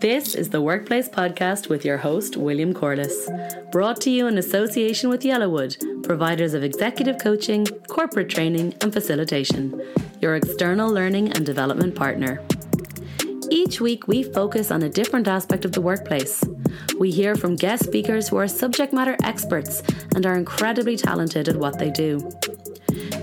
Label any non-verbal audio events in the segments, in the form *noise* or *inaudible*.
This is the Workplace Podcast with your host, William Corless, brought to you in association with Yellowwood, providers of executive coaching, corporate training, and facilitation, your external learning and development partner. Each week, we focus on a different aspect of the workplace. We hear from guest speakers who are subject matter experts and are incredibly talented at what they do.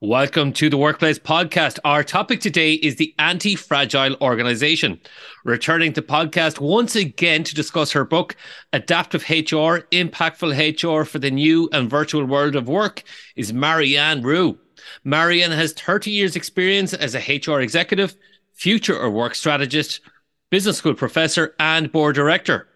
Welcome to the Workplace Podcast. Our topic today is the anti fragile organization. Returning to podcast once again to discuss her book, Adaptive HR Impactful HR for the New and Virtual World of Work, is Marianne Roux. Marianne has 30 years' experience as a HR executive, future or work strategist, business school professor, and board director.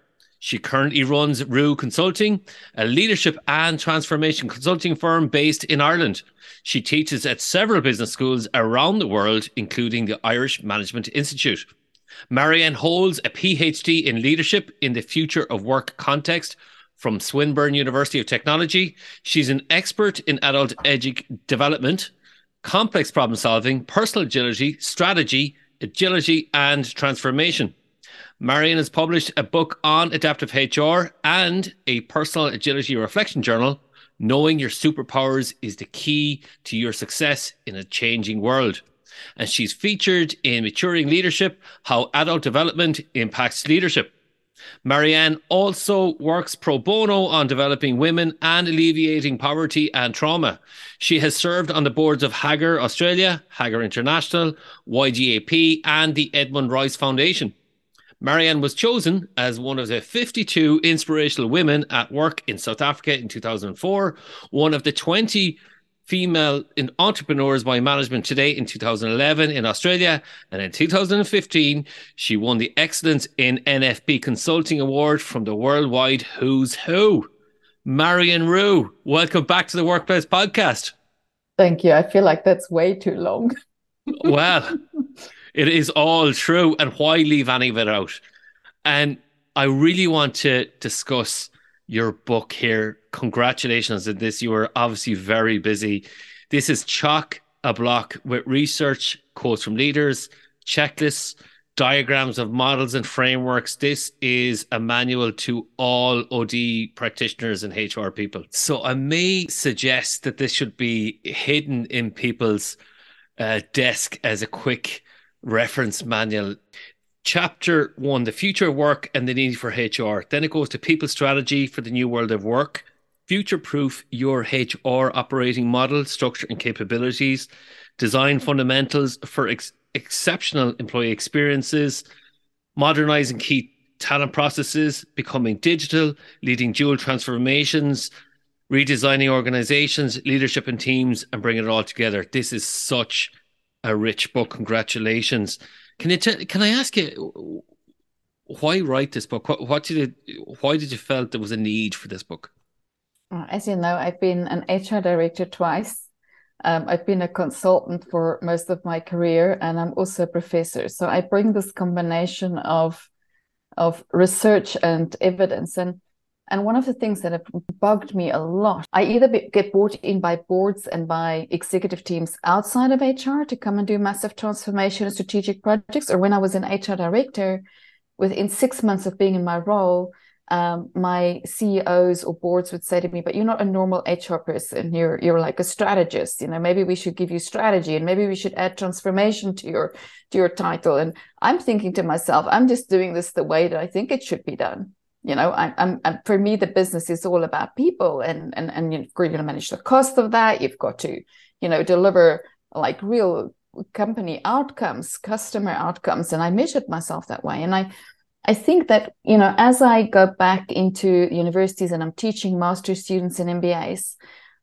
She currently runs Roux Consulting, a leadership and transformation consulting firm based in Ireland. She teaches at several business schools around the world, including the Irish Management Institute. Marianne holds a PhD in leadership in the future of work context from Swinburne University of Technology. She's an expert in adult edu- development, complex problem solving, personal agility, strategy, agility, and transformation. Marianne has published a book on adaptive HR and a personal agility reflection journal Knowing your superpowers is the key to your success in a changing world. And she's featured in Maturing Leadership How Adult Development Impacts Leadership. Marianne also works pro bono on developing women and alleviating poverty and trauma. She has served on the boards of Hagar Australia, Hagar International, YGAP, and the Edmund Rice Foundation. Marianne was chosen as one of the 52 inspirational women at work in South Africa in 2004, one of the 20 female entrepreneurs by management today in 2011 in Australia. And in 2015, she won the Excellence in NFP Consulting Award from the Worldwide Who's Who. Marianne Roux, welcome back to the Workplace Podcast. Thank you. I feel like that's way too long. well, it is all true. And why leave any of it out? And I really want to discuss your book here. Congratulations on this. You are obviously very busy. This is chock a block with research, quotes from leaders, checklists, diagrams of models and frameworks. This is a manual to all OD practitioners and HR people. So I may suggest that this should be hidden in people's uh, desk as a quick reference manual. Chapter one, the future of work and the need for HR. Then it goes to people strategy for the new world of work, future proof your HR operating model, structure, and capabilities, design fundamentals for ex- exceptional employee experiences, modernizing key talent processes, becoming digital, leading dual transformations, redesigning organizations, leadership and teams, and bringing it all together. This is such a rich book. Congratulations. Can you t- can I ask you why write this book? What, what did it, why did you felt there was a need for this book? Uh, as you know, I've been an HR director twice. Um, I've been a consultant for most of my career, and I'm also a professor. So I bring this combination of of research and evidence. And and one of the things that have bugged me a lot, I either get brought in by boards and by executive teams outside of HR to come and do massive transformation and strategic projects, or when I was an HR director, within six months of being in my role, um, my CEOs or boards would say to me, "But you're not a normal HR person. You're you're like a strategist. You know, maybe we should give you strategy, and maybe we should add transformation to your to your title." And I'm thinking to myself, "I'm just doing this the way that I think it should be done." You know I, I'm, I'm, for me the business is all about people and and and you're going to manage the cost of that. You've got to you know deliver like real company outcomes customer outcomes. And i measured myself that way. And i i think that you know as i go back into universities and i'm teaching master students and mbas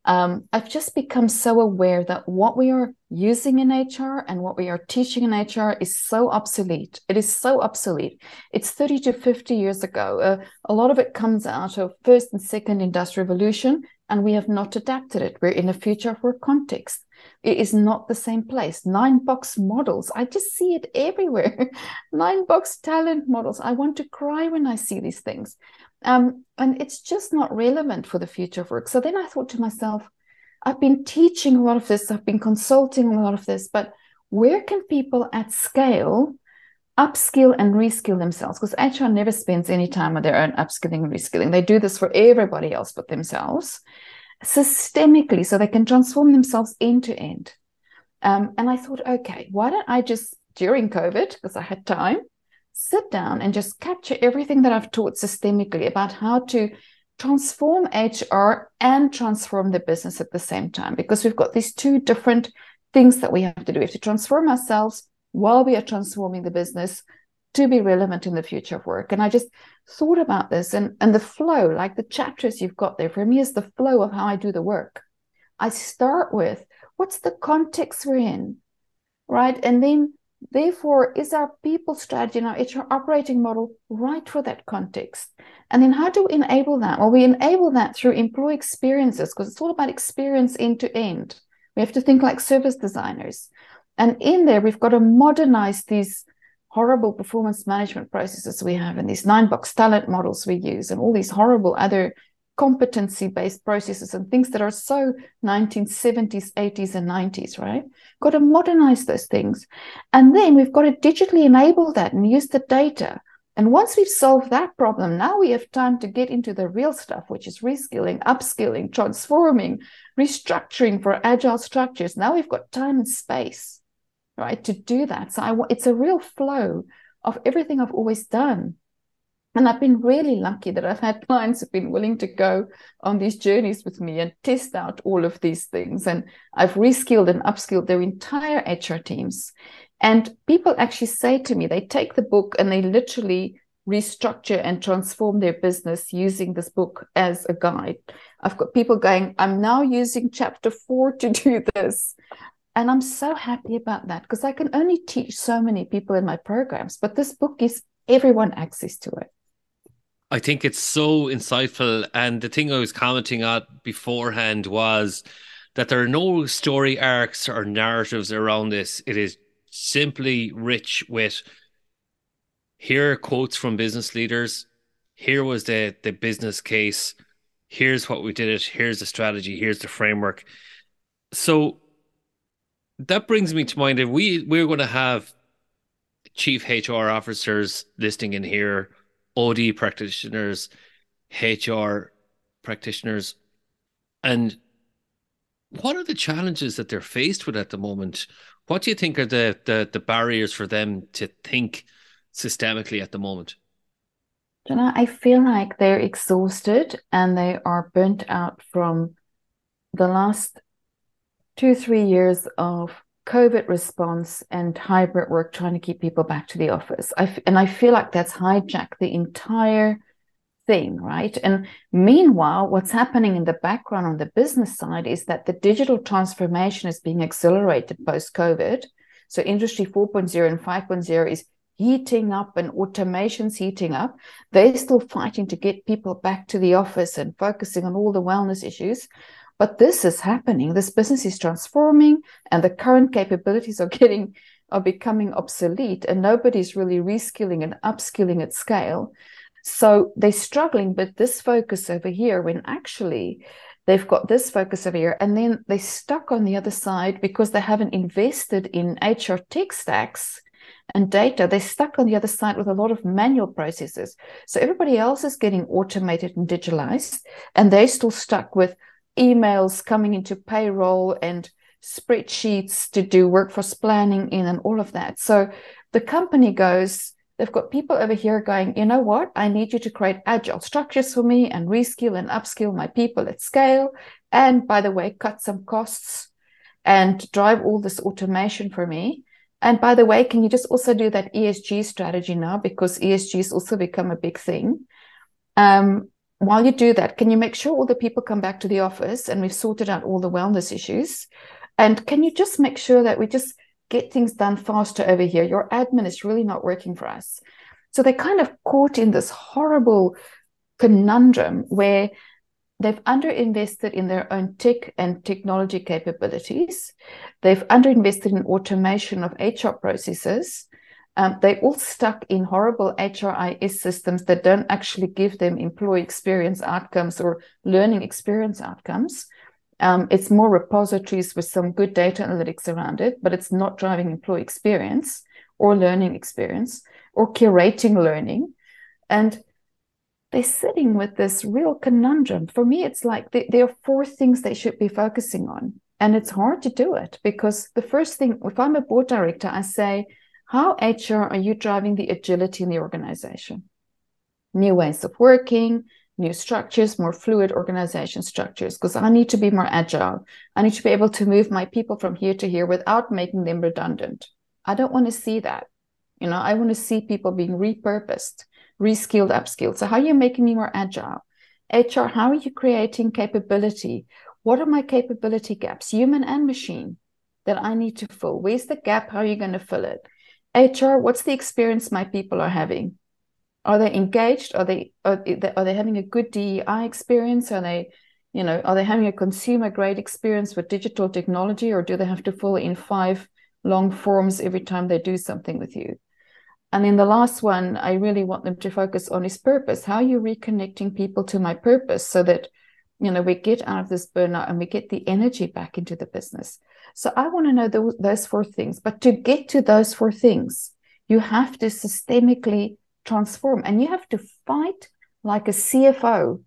um, I've just become so aware that what we are using in HR and what we are teaching in HR is so obsolete. It is so obsolete. It's 30 to 50 years ago. Uh, a lot of it comes out of first and second industrial revolution, and we have not adapted it. We're in a future of work context. It is not the same place. Nine box models. I just see it *laughs* everywhere. Nine box talent models. I want to cry when I see these things. Um, and it's just not relevant for the future of work. So then I thought to myself, I've been teaching a lot of this, I've been consulting a lot of this, but where can people at scale upskill and reskill themselves? Because HR never spends any time on their own upskilling and reskilling. They do this for everybody else but themselves systemically so they can transform themselves end to end. Um, and I thought, okay, why don't I just during COVID, because I had time, sit down and just capture everything that I've taught systemically about how to transform HR and transform the business at the same time because we've got these two different things that we have to do. We have to transform ourselves while we are transforming the business to be relevant in the future of work. And I just thought about this and, and the flow, like the chapters you've got there, for me is the flow of how I do the work. I start with what's the context we're in, right? And then Therefore, is our people strategy and our HR operating model right for that context? And then how do we enable that? Well, we enable that through employee experiences because it's all about experience end to end. We have to think like service designers. And in there, we've got to modernize these horrible performance management processes we have and these nine box talent models we use and all these horrible other competency based processes and things that are so 1970s, 80s, and 90s, right? Got to modernize those things. And then we've got to digitally enable that and use the data. And once we've solved that problem, now we have time to get into the real stuff, which is reskilling, upskilling, transforming, restructuring for agile structures. Now we've got time and space, right, to do that. So I, it's a real flow of everything I've always done. And I've been really lucky that I've had *laughs* clients who've been willing to go on these journeys with me and test out all of these things. And I've reskilled and upskilled their entire HR teams. And people actually say to me, they take the book and they literally restructure and transform their business using this book as a guide. I've got people going, I'm now using chapter four to *laughs* do this. And I'm so happy about that because I can only teach so many people in my programs, but this book gives everyone access to it. I think it's so insightful. And the thing I was commenting on beforehand was that there are no story arcs or narratives around this. It is simply rich with here are quotes from business leaders. Here was the the business case. Here's what we did it. Here's the strategy. Here's the framework. So that brings me to mind that we we're going to have chief HR officers listing in here OD practitioners, HR practitioners, and what are the challenges that they're faced with at the moment? What do you think are the the, the barriers for them to think systemically at the moment? Know, I feel like they're exhausted and they are burnt out from the last two, three years of COVID response and hybrid work, trying to keep people back to the office. I f- and I feel like that's hijacked the entire thing, right? And meanwhile, what's happening in the background on the business side is that the digital transformation is being accelerated post COVID. So, Industry 4.0 and 5.0 is heating up and automation's heating up. They're still fighting to get people back to the office and focusing on all the wellness issues. But this is happening. This business is transforming, and the current capabilities are getting are becoming obsolete, and nobody's really reskilling and upskilling at scale. So they're struggling with this focus over here when actually they've got this focus over here, and then they're stuck on the other side because they haven't invested in HR tech stacks and data, they're stuck on the other side with a lot of manual processes. So everybody else is getting automated and digitalized, and they're still stuck with emails coming into payroll and spreadsheets to do workforce planning in and all of that. So the company goes, they've got people over here going, you know what? I need you to create agile structures for me and reskill and upskill my people at scale. And by the way, cut some costs and drive all this automation for me. And by the way, can you just also do that ESG strategy now? Because ESG has also become a big thing. Um, while you do that, can you make sure all the people come back to the office and we've sorted out all the wellness issues? And can you just make sure that we just get things done faster over here? Your admin is really not working for us. So they're kind of caught in this horrible conundrum where they've underinvested in their own tech and technology capabilities. They've underinvested in automation of HR processes. Um, they're all stuck in horrible HRIS systems that don't actually give them employee experience outcomes or learning experience outcomes. Um, it's more repositories with some good data analytics around it, but it's not driving employee experience or learning experience or curating learning. And they're sitting with this real conundrum. For me, it's like there are four things they should be focusing on. And it's hard to do it because the first thing, if I'm a board director, I say, how HR are you driving the agility in the organization? New ways of working, new structures, more fluid organization structures, because I need to be more agile. I need to be able to move my people from here to here without making them redundant. I don't want to see that. You know, I want to see people being repurposed, reskilled, upskilled. So, how are you making me more agile? HR, how are you creating capability? What are my capability gaps, human and machine, that I need to fill? Where's the gap? How are you going to fill it? HR, what's the experience my people are having? Are they engaged? Are they are, are they having a good DEI experience? Are they, you know, are they having a consumer grade experience with digital technology, or do they have to fill in five long forms every time they do something with you? And then the last one, I really want them to focus on is purpose. How are you reconnecting people to my purpose so that, you know, we get out of this burnout and we get the energy back into the business. So I want to know those, those four things. But to get to those four things, you have to systemically transform and you have to fight like a CFO.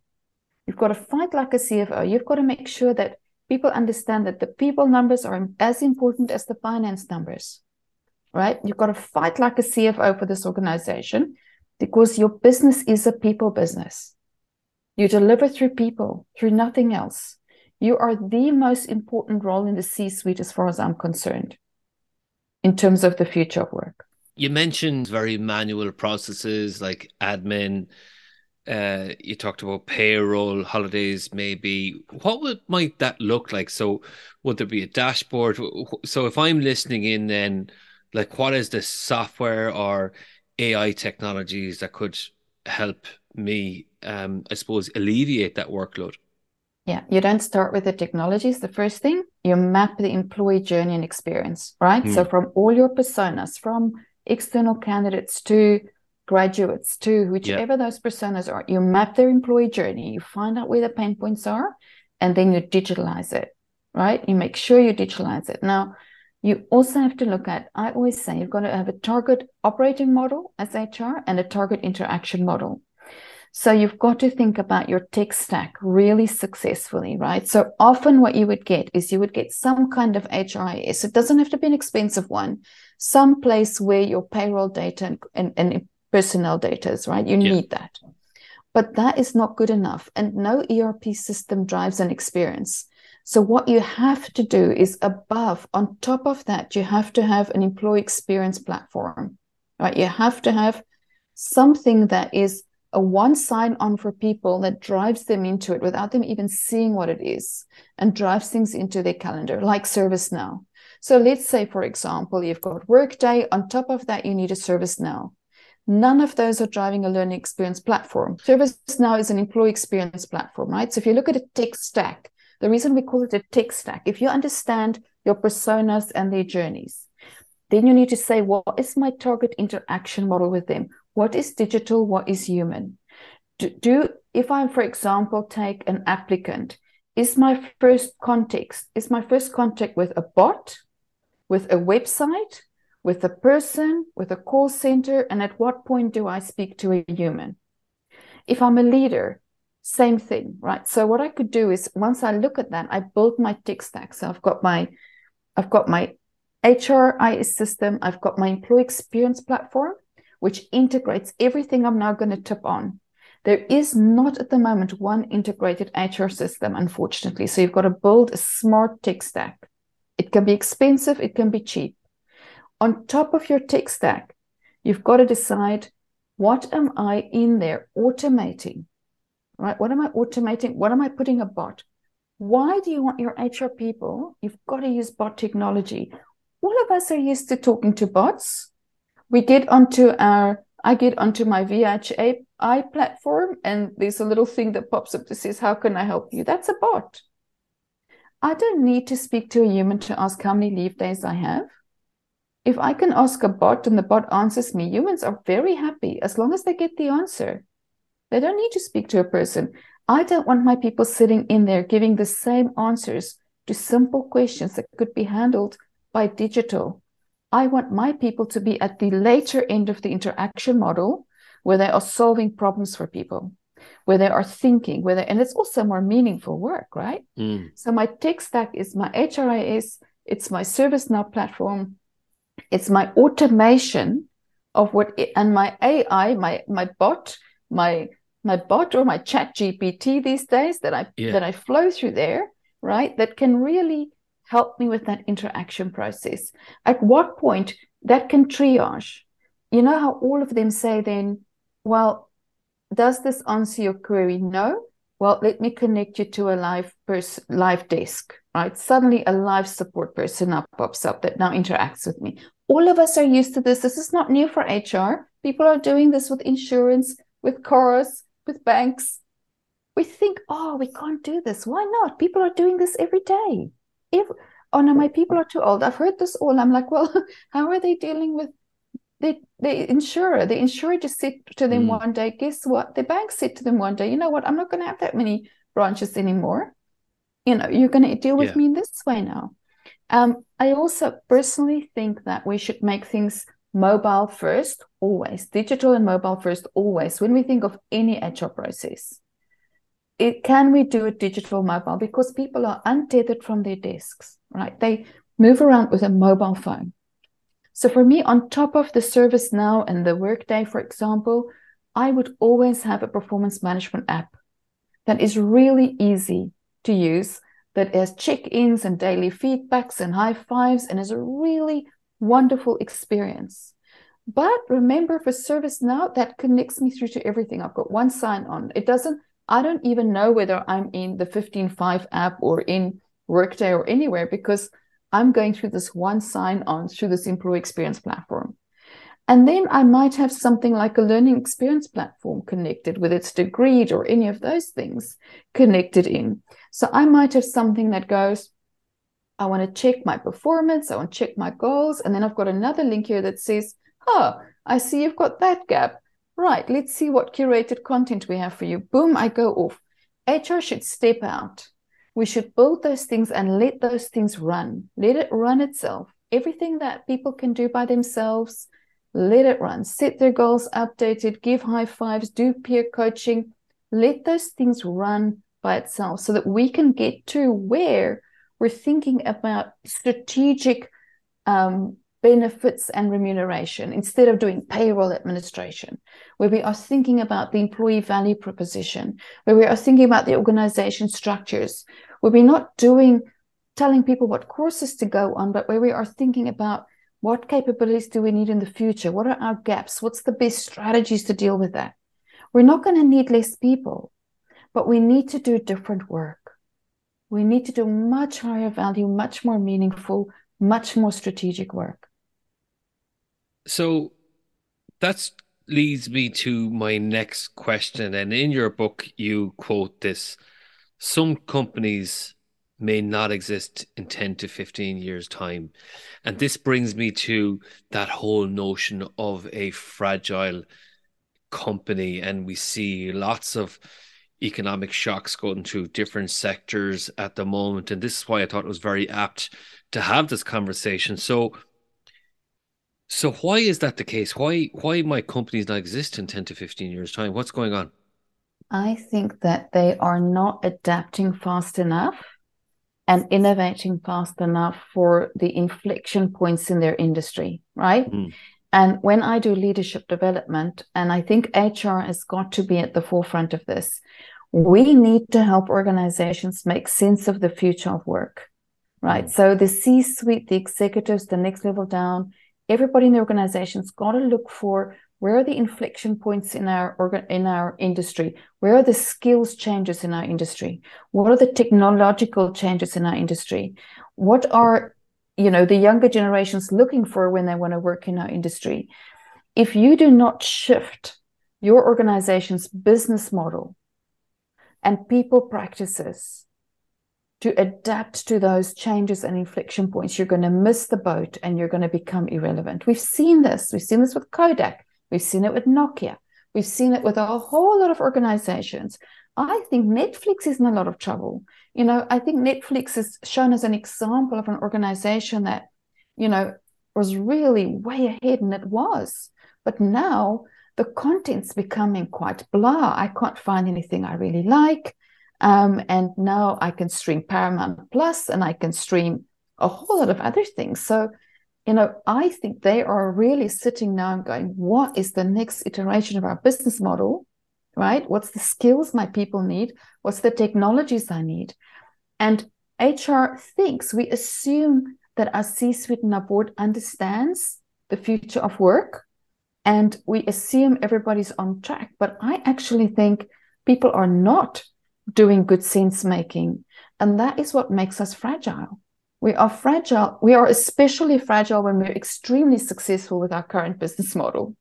You've got to fight like a CFO. You've got to make sure that people understand that the people numbers are as important as the finance numbers, right? You've got to fight like a CFO for this organization because your business is a people business. You deliver through people, through nothing else. You are the most important role in the C suite, as far as I'm concerned, in terms of the future of work. You mentioned very manual processes like admin. Uh, you talked about payroll, holidays, maybe. What would might that look like? So, would there be a dashboard? So, if I'm listening in, then like, what is the software or AI technologies that could help me, um, I suppose, alleviate that workload? Yeah, you don't start with the technologies. The first thing, you map the employee journey and experience, right? Mm. So, hmm. from all your personas, from external candidates to graduates to whichever those personas are, you map their employee journey, you find out where the pain points are, and then you digitalize it, right? You make sure you digitalize it. Now, you also have to look at, I always say, you've got to have a target operating model as HR and a target interaction model. So you've got to think about your tech stack really successfully, right? So often what you would get is you would get some kind of HRIS. It doesn't have to be an expensive one, some place where your payroll data and, and, and personnel data is, right? You yeah. need that. But that is not good enough. And no ERP system drives an experience. So what you have to do is above, on top of that, you have to have an employee experience platform, right? You have to have something that is a one sign on for people that drives them into it without them even seeing what it is and drives things into their calendar, like ServiceNow. So let's say, for example, you've got Workday. On top of that, you need a ServiceNow. None of those are driving a learning experience platform. ServiceNow is an employee experience platform, right? So if you look at a tech stack, the reason we call it a tech stack, if you understand your personas and their journeys, then you need to say, what is my target interaction model with them? What is digital? What is human? Do, do if I'm, for example, take an applicant, is my first context, is my first contact with a bot, with a website, with a person, with a call center, and at what point do I speak to a human? If I'm a leader, same thing, right? So what I could do is once I look at that, I build my tech stack. So I've got my I've got my HRIS system, I've got my employee experience platform, which integrates everything I'm now going to tip on. There is not at the moment one integrated HR system, unfortunately. So you've got to build a smart tech stack. It can be expensive, it can be cheap. On top of your tech stack, you've got to decide what am I in there automating, right? What am I automating? What am I putting a bot? Why do you want your HR people? You've got to use bot technology. All of us are used to talking to bots. We get onto our, I get onto my VHA platform, and there's a little thing that pops up that says, How can I help you? That's a bot. I don't need to speak to a human to ask how many leave days I have. If I can ask a bot and the bot answers me, humans are very happy as long as they get the answer. They don't need to speak to a person. I don't want my people sitting in there giving the same answers to simple questions that could be handled by digital. I want my people to be at the later end of the interaction model where they are solving problems for people where they are thinking, where they, and it's also more meaningful work, right? Mm. So my tech stack is my HRIS, it's my ServiceNow platform, it's my automation of what, it, and my AI, my my bot, my my bot or my chat GPT these days that I yeah. that I flow through there, right? That can really help me with that interaction process. At what point that can triage? You know how all of them say then, well, does this answer your query? No. Well, let me connect you to a live person, live desk, right? Suddenly a live support person now pops up that now interacts with me. All of us are used to this. This is not new for HR. People are doing this with insurance, with cars, with banks. We think, oh, we can't do this. Why not? People are doing this every day. If, oh no, my people are too old. I've heard this all. I'm like, well, *laughs* how are they dealing with the, the insurer, the insurer just said to them mm. one day, guess what? The bank said to them one day, you know what? I'm not going to have that many branches anymore. You know, you're going to deal with yeah. me in this way now. Um, I also personally think that we should make things mobile first, always, digital and mobile first, always. When we think of any HR process, it can we do a digital mobile because people are untethered from their desks, right? They move around with a mobile phone. So for me, on top of the ServiceNow and the Workday, for example, I would always have a performance management app that is really easy to use, that has check-ins and daily feedbacks and high fives, and is a really wonderful experience. But remember, for ServiceNow, that connects me through to everything. I've got one sign on. It doesn't, I don't even know whether I'm in the 15Five app or in Workday or anywhere because I'm going through this one sign on through this employee experience platform. And then I might have something like a learning experience platform connected with its Degreed or any of those things connected in. So I might have something that goes, I want to check my performance, I want to check my goals. And then I've got another link here that says, oh, I see you've got that gap. Right, let's see what curated content we have for you. Boom, I go off. HR should step out we should build those things and let those things run. Let it run itself. Everything that people can do by themselves, let it run. Set their goals updated, give high fives, do peer coaching. Let those things run by itself so that we can get to where we're thinking about strategic um, benefits and remuneration instead of doing payroll administration, where we are thinking about the employee value proposition, where we are thinking about the organization structures, where we're not doing telling people what courses to go on, but where we are thinking about what capabilities do we need in the future? What are our gaps? What's the best strategies to deal with that? We're not going to need less people, but we need to do different work. We need to do much higher value, much more meaningful, much more strategic work. So that leads me to my next question. And in your book, you quote this some companies may not exist in 10 to 15 years' time. And this brings me to that whole notion of a fragile company. And we see lots of economic shocks going through different sectors at the moment. And this is why I thought it was very apt to have this conversation. So, so why is that the case? Why why might companies not exist in 10 to 15 years time? What's going on? I think that they are not adapting fast enough and innovating fast enough for the inflection points in their industry, right? Mm. And when I do leadership development, and I think HR has got to be at the forefront of this, we need to help organizations make sense of the future of work, right? Mm. So the C suite, the executives, the next level down, everybody in the organization's got to look for where are the inflection points in our organ in our industry? Where are the skills changes in our industry? What are the technological changes in our industry? What are you know the younger generations looking for when they want to work in our industry? If you do not shift your organization's business model and people practices to adapt to those changes and inflection points, you're going to miss the boat and you're going to become irrelevant. We've seen this. We've seen this with Kodak. We've seen it with Nokia. We've seen it with a whole lot of organizations. I think Netflix is in a lot of trouble. You know, I think Netflix is shown as an example of an organization that, you know, was really way ahead, and it was. But now the content's becoming quite blah. I can't find anything I really like. Um, and now I can stream Paramount Plus and I can stream a whole lot of other things. So, you know, I think they are really sitting now and going, what is the next iteration of our business model? Right? What's the skills my people need? What's the technologies I need? And HR thinks we assume that our C suite and our board understands the future of work and we assume everybody's on track. But I actually think people are not doing good sense making. And that is what makes us fragile. We are fragile. We are especially fragile when we're extremely successful with our current business model.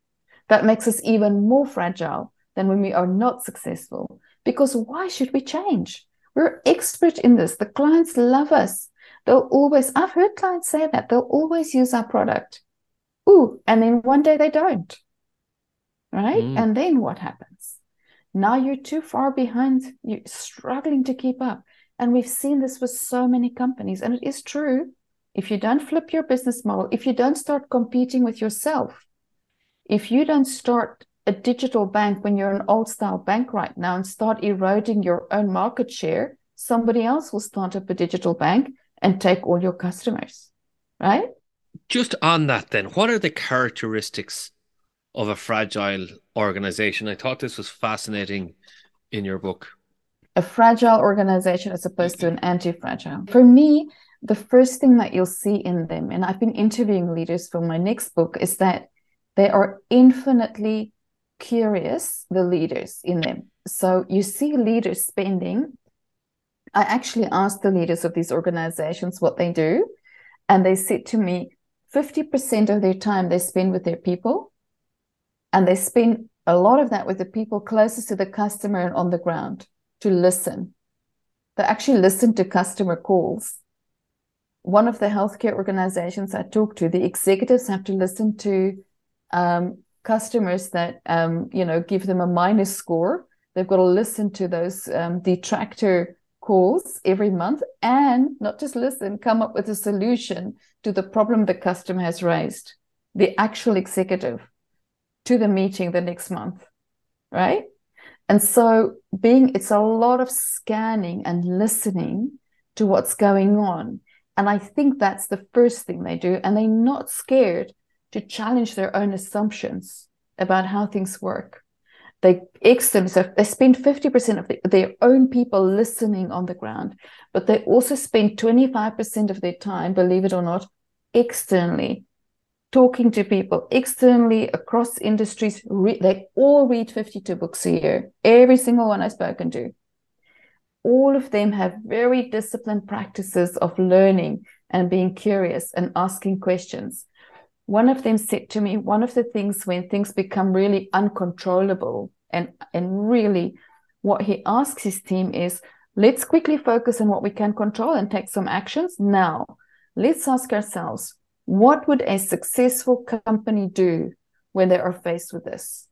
That makes us even more fragile than when we are not successful. Because why should we change? We're expert in this. The clients love us. They'll always, I've heard clients say that, they'll always use our product. Ooh, and then one day they don't. Right? Mm. And then what happens? Now you're too far behind, you're struggling to keep up. And we've seen this with so many companies. And it is true. If you don't flip your business model, if you don't start competing with yourself, if you don't start a digital bank when you're an old style bank right now and start eroding your own market share, somebody else will start up a digital bank and take all your customers, right? Just on that, then, what are the characteristics of a fragile organization? I thought this was fascinating in your book. A fragile organization as opposed to an anti fragile. For me, the first thing that you'll see in them, and I've been interviewing leaders for my next book, is that they are infinitely curious, the leaders in them. So you see leaders spending. I actually asked the leaders of these organizations what they do, and they said to me 50% of their time they spend with their people, and they spend a lot of that with the people closest to the customer and on the ground to listen. They actually listen to customer calls. One of the healthcare organizations I talked to, the executives have to listen to um, customers that um, you know give them a minus score. They've got to listen to those um, detractor calls every month and not just listen, come up with a solution to the problem the customer has raised, the actual executive to the meeting the next month, right? And so being it's a lot of scanning and listening to what's going on. And I think that's the first thing they do. And they're not scared to challenge their own assumptions about how things work. They extend, so they spend 50% of the, their own people listening on the ground, but they also spend 25% of their time, believe it or not, externally talking to people externally across industries. Re- they all read 52 books a year, every single one I've spoken to. All of them have very disciplined practices of learning and being curious and asking questions one of them said to me, one of the things when things become really uncontrollable and, and really what he asks his team is, let's quickly focus on what we can control and take some actions now. Let's ask ourselves, what would a successful company do when they are faced with this?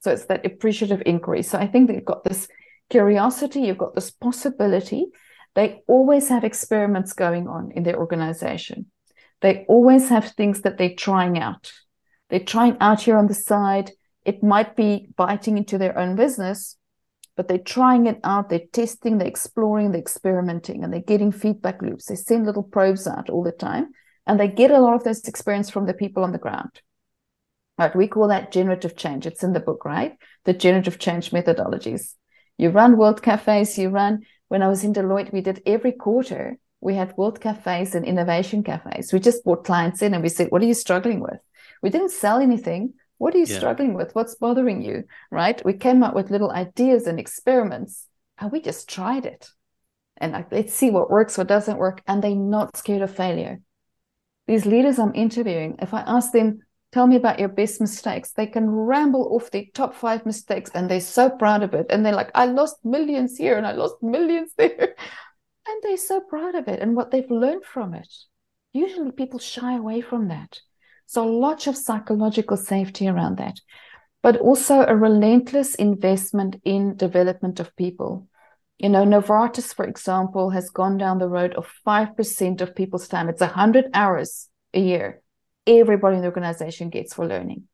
So it's that appreciative inquiry. So I think they've got this curiosity, you've got this possibility. They always have experiments going on in their organization they always have things that they're trying out. They're trying out here on the side. It might be biting into their own business, but they're trying it out. They're testing, they're exploring, they're experimenting, and they're getting feedback loops. They send little probes out all the time, and they get a lot of this experience from the people on the ground. Right? We call that generative change. It's in the book, right? The generative change methodologies. You run world cafes, you run. When I was in Deloitte, we did every quarter we had world cafes and innovation cafes. We just brought clients in and we said, What are you struggling with? We didn't sell anything. What are you Yeah. struggling with? What's bothering you? Right? We came up with little ideas and experiments, and we just tried it. And like, let's see what works, what doesn't work. And they're not scared of failure. These leaders I'm interviewing, if I ask them, tell me about your best mistakes, they can ramble off their top five mistakes and they're so proud of it. And they're like, I lost millions here and I lost millions there. *laughs* And they're so proud of it and what they've learned from it. Usually people shy away from that. So lots of psychological safety around that, but also a relentless investment in development of people. You know, Novartis, for example, has gone down the road of 5% of people's time. It's 100 hours a year everybody in the organization gets for learning.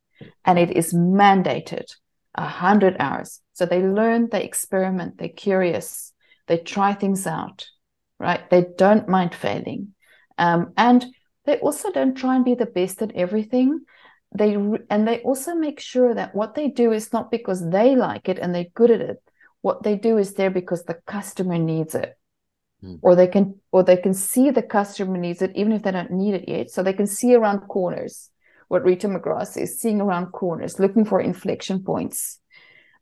And it is mandated 100 hours. So they learn, they experiment, they're curious, they try things out, right? They don't mind failing. Um, and they also don't try and be the best at everything. They and they also make sure that what they do is not because they like it and they're good at it. What they do is there because the customer needs it. Or they can or they can see the customer needs it even if they don't need it yet. So they can see around corners. What rita mcgrath says seeing around corners looking for inflection points.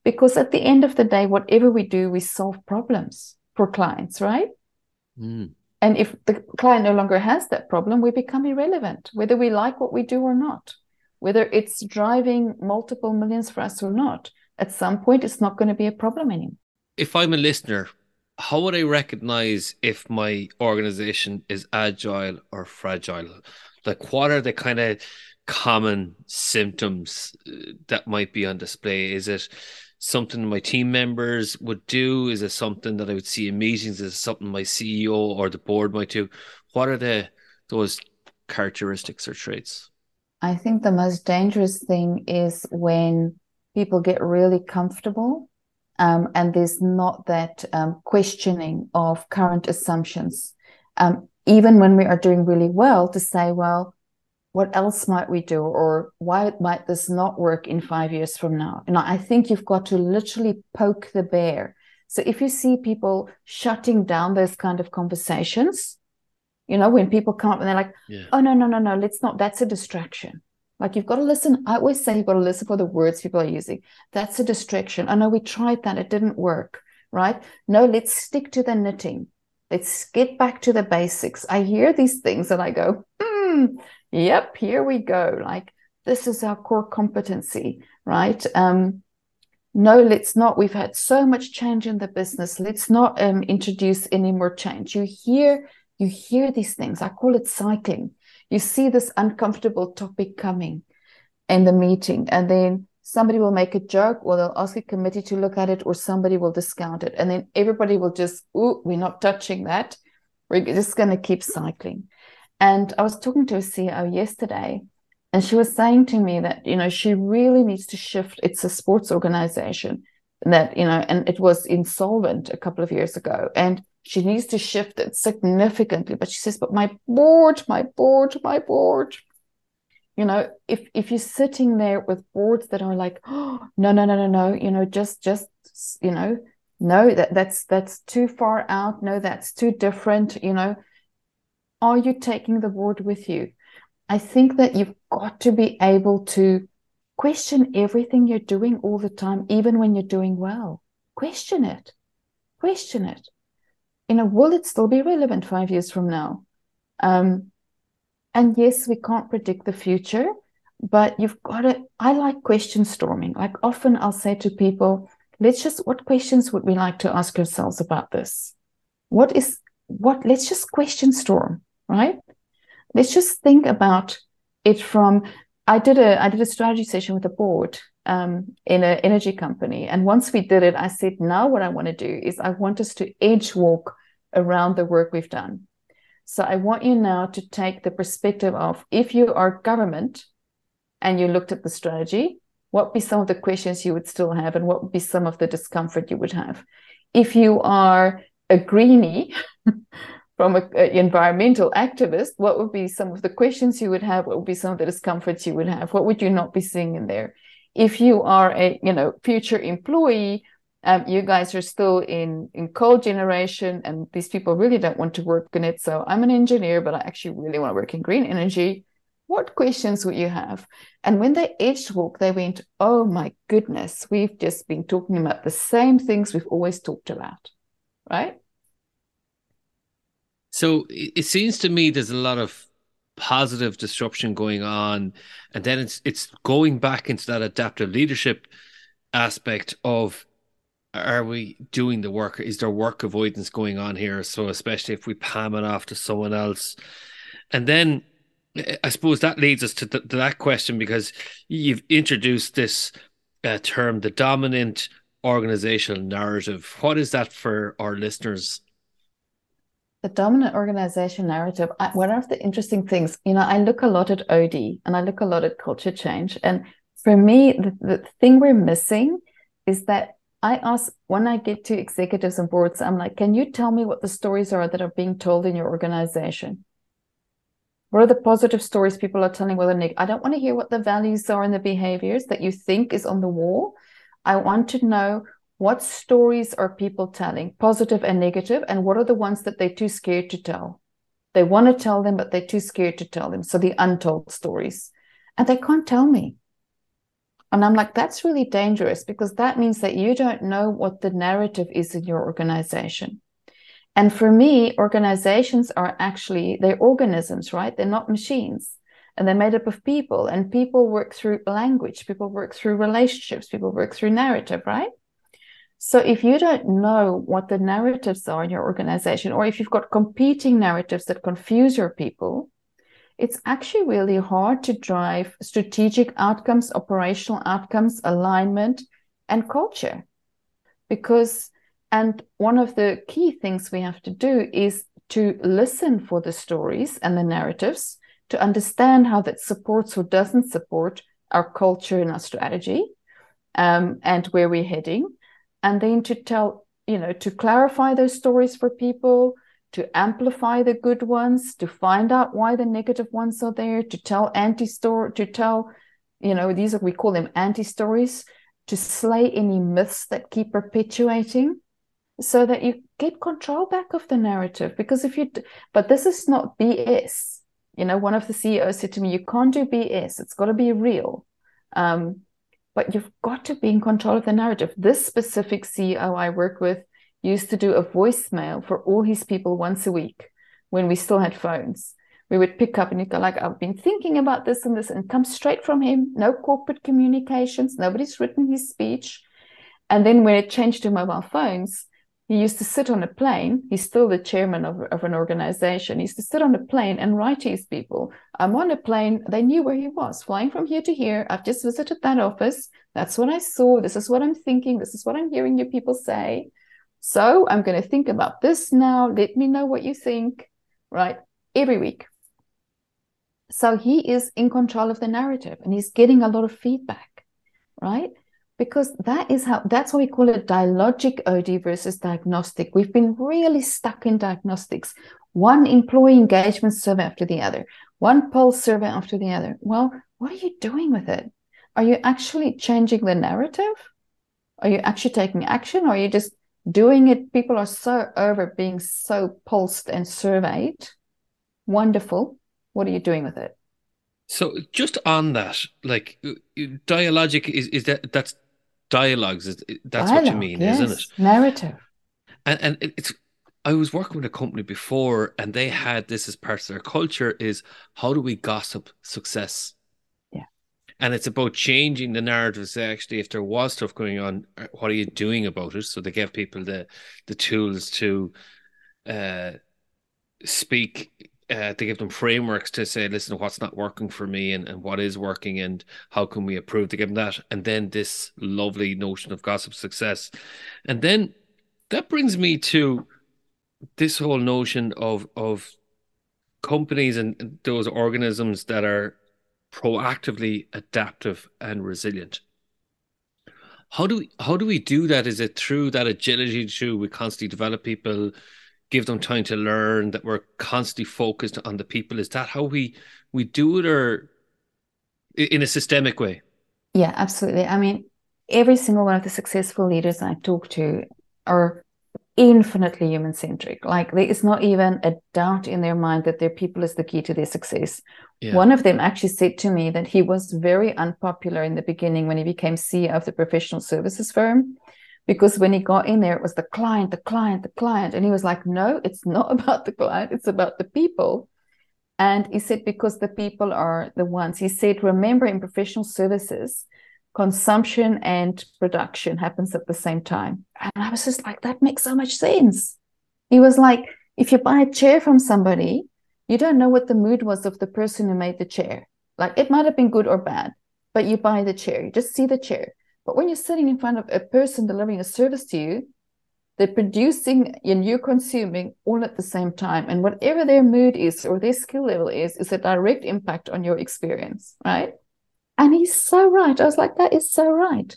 Because at the end of the day whatever we do we solve problems for clients right? Mm. and if the client no longer has that problem we become irrelevant whether we like what we do or not. Whether it's driving multiple millions for us or not at some point it's not going to be a problem anymore If I'm a listener, how would I recognize if my organization is agile or fragile? Like, what are the kind of common symptoms uh, that might be on display? Is it something my team members would do? Is it something that I would see in meetings? Is it something my CEO or the board might do? What are the those characteristics or traits? I think the most dangerous thing is when people get really comfortable um, and there's not that um, questioning of current assumptions. Um, even when we are doing really well, to say, well, what else might we do? Or why might this not work in five years from now? And I think you've got to literally poke the bear. So if you see people shutting down those kind of conversations, you know, when people come up and they're like, Yeah. oh, no, no, no, no, let's not, that's a distraction. Like you've got to listen. I always say you've got to listen for the words people are using. That's a distraction. I know we tried that, it didn't work, right? No, let's stick to the knitting. Let's get back to the basics. I hear these things and I go, hmm, yep, here we go. Like this is our core competency, right? Um, no, let's not. We've had so much change in the business. Let's not um, introduce any more change. You hear, you hear these things. I call it cycling. You see this uncomfortable topic coming in the meeting, and then somebody will make a joke, or they'll ask a committee to look at it, or somebody will discount it, and then everybody will just, "Ooh, we're not touching that. We're just going to keep cycling." And I was talking to a CEO yesterday, and she was saying to me that, you know, she really needs to shift. It's a sports organization that, you know, and it was insolvent a couple of years ago. And she needs to shift it significantly. But she says, but my board, my board, my board. You know, if if you're sitting there with boards that are like, oh, no, no, no, no, no, you know, just just you know, no, that that's that's too far out. No, that's too different. You know, are you taking the board with you? I think that you've got to be able to question everything you're doing all the time, even when you're doing well. Question it. Question it. You know, will it still be relevant five years from now? Um, and yes, we can't predict the future, but you've got to. I like question storming. Like often I'll say to people, let's just, what questions would we like to ask ourselves about this? What is, what, let's just question storm, right? let's just think about it from i did a i did a strategy session with the board um, in an energy company and once we did it i said now what i want to do is i want us to edge walk around the work we've done so i want you now to take the perspective of if you are government and you looked at the strategy what would be some of the questions you would still have and what would be some of the discomfort you would have if you are a greenie *laughs* from an environmental activist, what would be some of the questions you would have? What would be some of the discomforts you would have? What would you not be seeing in there? If you are a you know future employee, um, you guys are still in in coal generation, and these people really don't want to work in it. So I'm an engineer, but I actually really want to work in green energy. What questions would you have? And when they edged walk, they went, Oh my goodness, we've just been talking about the same things we've always talked about. Right. So it seems to me there's a lot of positive disruption going on, and then it's it's going back into that adaptive leadership aspect of are we doing the work? Is there work avoidance going on here? So especially if we palm it off to someone else, and then I suppose that leads us to, th- to that question because you've introduced this uh, term, the dominant organizational narrative. What is that for our listeners? The dominant organization narrative. One of the interesting things, you know, I look a lot at OD and I look a lot at culture change. And for me, the, the thing we're missing is that I ask when I get to executives and boards, I'm like, can you tell me what the stories are that are being told in your organization? What are the positive stories people are telling? Are negative? I don't want to hear what the values are and the behaviors that you think is on the wall. I want to know what stories are people telling, positive and negative, and what are the ones that they're too scared to tell? They want to tell them, but they're too scared to tell them. So the untold stories. And they can't tell me. And I'm like, that's really dangerous because that means that you don't know what the narrative is in your organization. And for me, organizations are actually, they're organisms, right? They're not machines. And they're made up of people, and people work through language, people work through relationships, people work through narrative, right? So if you don't know what the narratives are in your organization, or if you've got competing narratives that confuse your people, it's actually really hard to drive strategic outcomes, operational outcomes, alignment, and culture. Because and one of the key things we have to do is to listen for the stories and the narratives to understand how that supports or doesn't support our culture and our strategy um, and where we're heading. And then to tell, you know, to clarify those stories for people, to amplify the good ones, to find out why the negative ones are there, to tell anti story, to tell, you know, these are, we call them anti stories, to slay any myths that keep perpetuating so that you get control back of the narrative. Because if you but this is not bs you know one of the ceos said to me you can't do bs it's got to be real. Um, but you've got to be in control of the narrative. This specific ceo i work with used to do a voicemail for all his people once a week when we still had phones. We would pick up and he'd go like i've been thinking about this and this and come straight from him. No corporate communications. Nobody's written his speech. And then when it changed to mobile phones he used to sit on a plane. He's still the chairman of, of an organization. He used to sit on a plane and write to his people. I'm on a plane. They knew where he was, flying from here to here. I've just visited that office. That's what I saw. This is what I'm thinking. This is what I'm hearing your people say. So I'm going to think about this now. Let me know what you think, right? Every week. So he is in control of the narrative and he's getting a lot of feedback, right? Because that is how that's why we call it dialogic OD versus diagnostic. We've been really stuck in diagnostics, one employee engagement survey after the other, one pulse survey after the other. Well, what are you doing with it? Are you actually changing the narrative? Are you actually taking action? Or are you just doing it? People are so over being so pulsed and surveyed. Wonderful. What are you doing with it? So just on that, like uh, uh, dialogic is is that that's dialogues is that's Dialogue, what you mean yes. isn't it? Narrative. And and it's i was working with a company before and they had this as part of their culture is how do we gossip success? Yeah. And it's about changing the narrative actually if there was stuff going on uh, what are you doing about it? So they give people the the tools to uh speak uh, to give them frameworks to say, listen, what's not working for me and, and what is working and how can we improve to give them that. And then this lovely notion of gossip success. And then that brings me to this whole notion of of companies and those organisms that are proactively adaptive and resilient. How do we how do we do that? Is it through that agility through we constantly develop people give them time to learn, that we're constantly focused on the people. Is that how we we do it, or in a systemic way? Yeah, absolutely. I mean, every single one of the successful leaders I talk to are infinitely human centric. Like there is not even a doubt in their mind that their people is the key to their success. Yeah. One of them actually said to me that he was very unpopular in the beginning when he became CEO of the professional services firm. Because when he got in there, it was the client, the client, the client. And he was like, no, it's not *laughs* about the client, it's about the people. And he said, because the people are the ones. He said, remember in professional services, consumption and production happens at the same time. And I was just like, that makes so much sense. He was like, if you buy a chair from somebody, you don't know what the mood was of the person who made the chair. Like it might have been good or bad, but you buy the chair, you just see the chair. But when you're sitting in front of a person delivering a service to you, they're producing and you're consuming all at the same time. And whatever their mood is or their skill level is, is a direct impact on your experience, right? And he's so right. I was like, that is so right.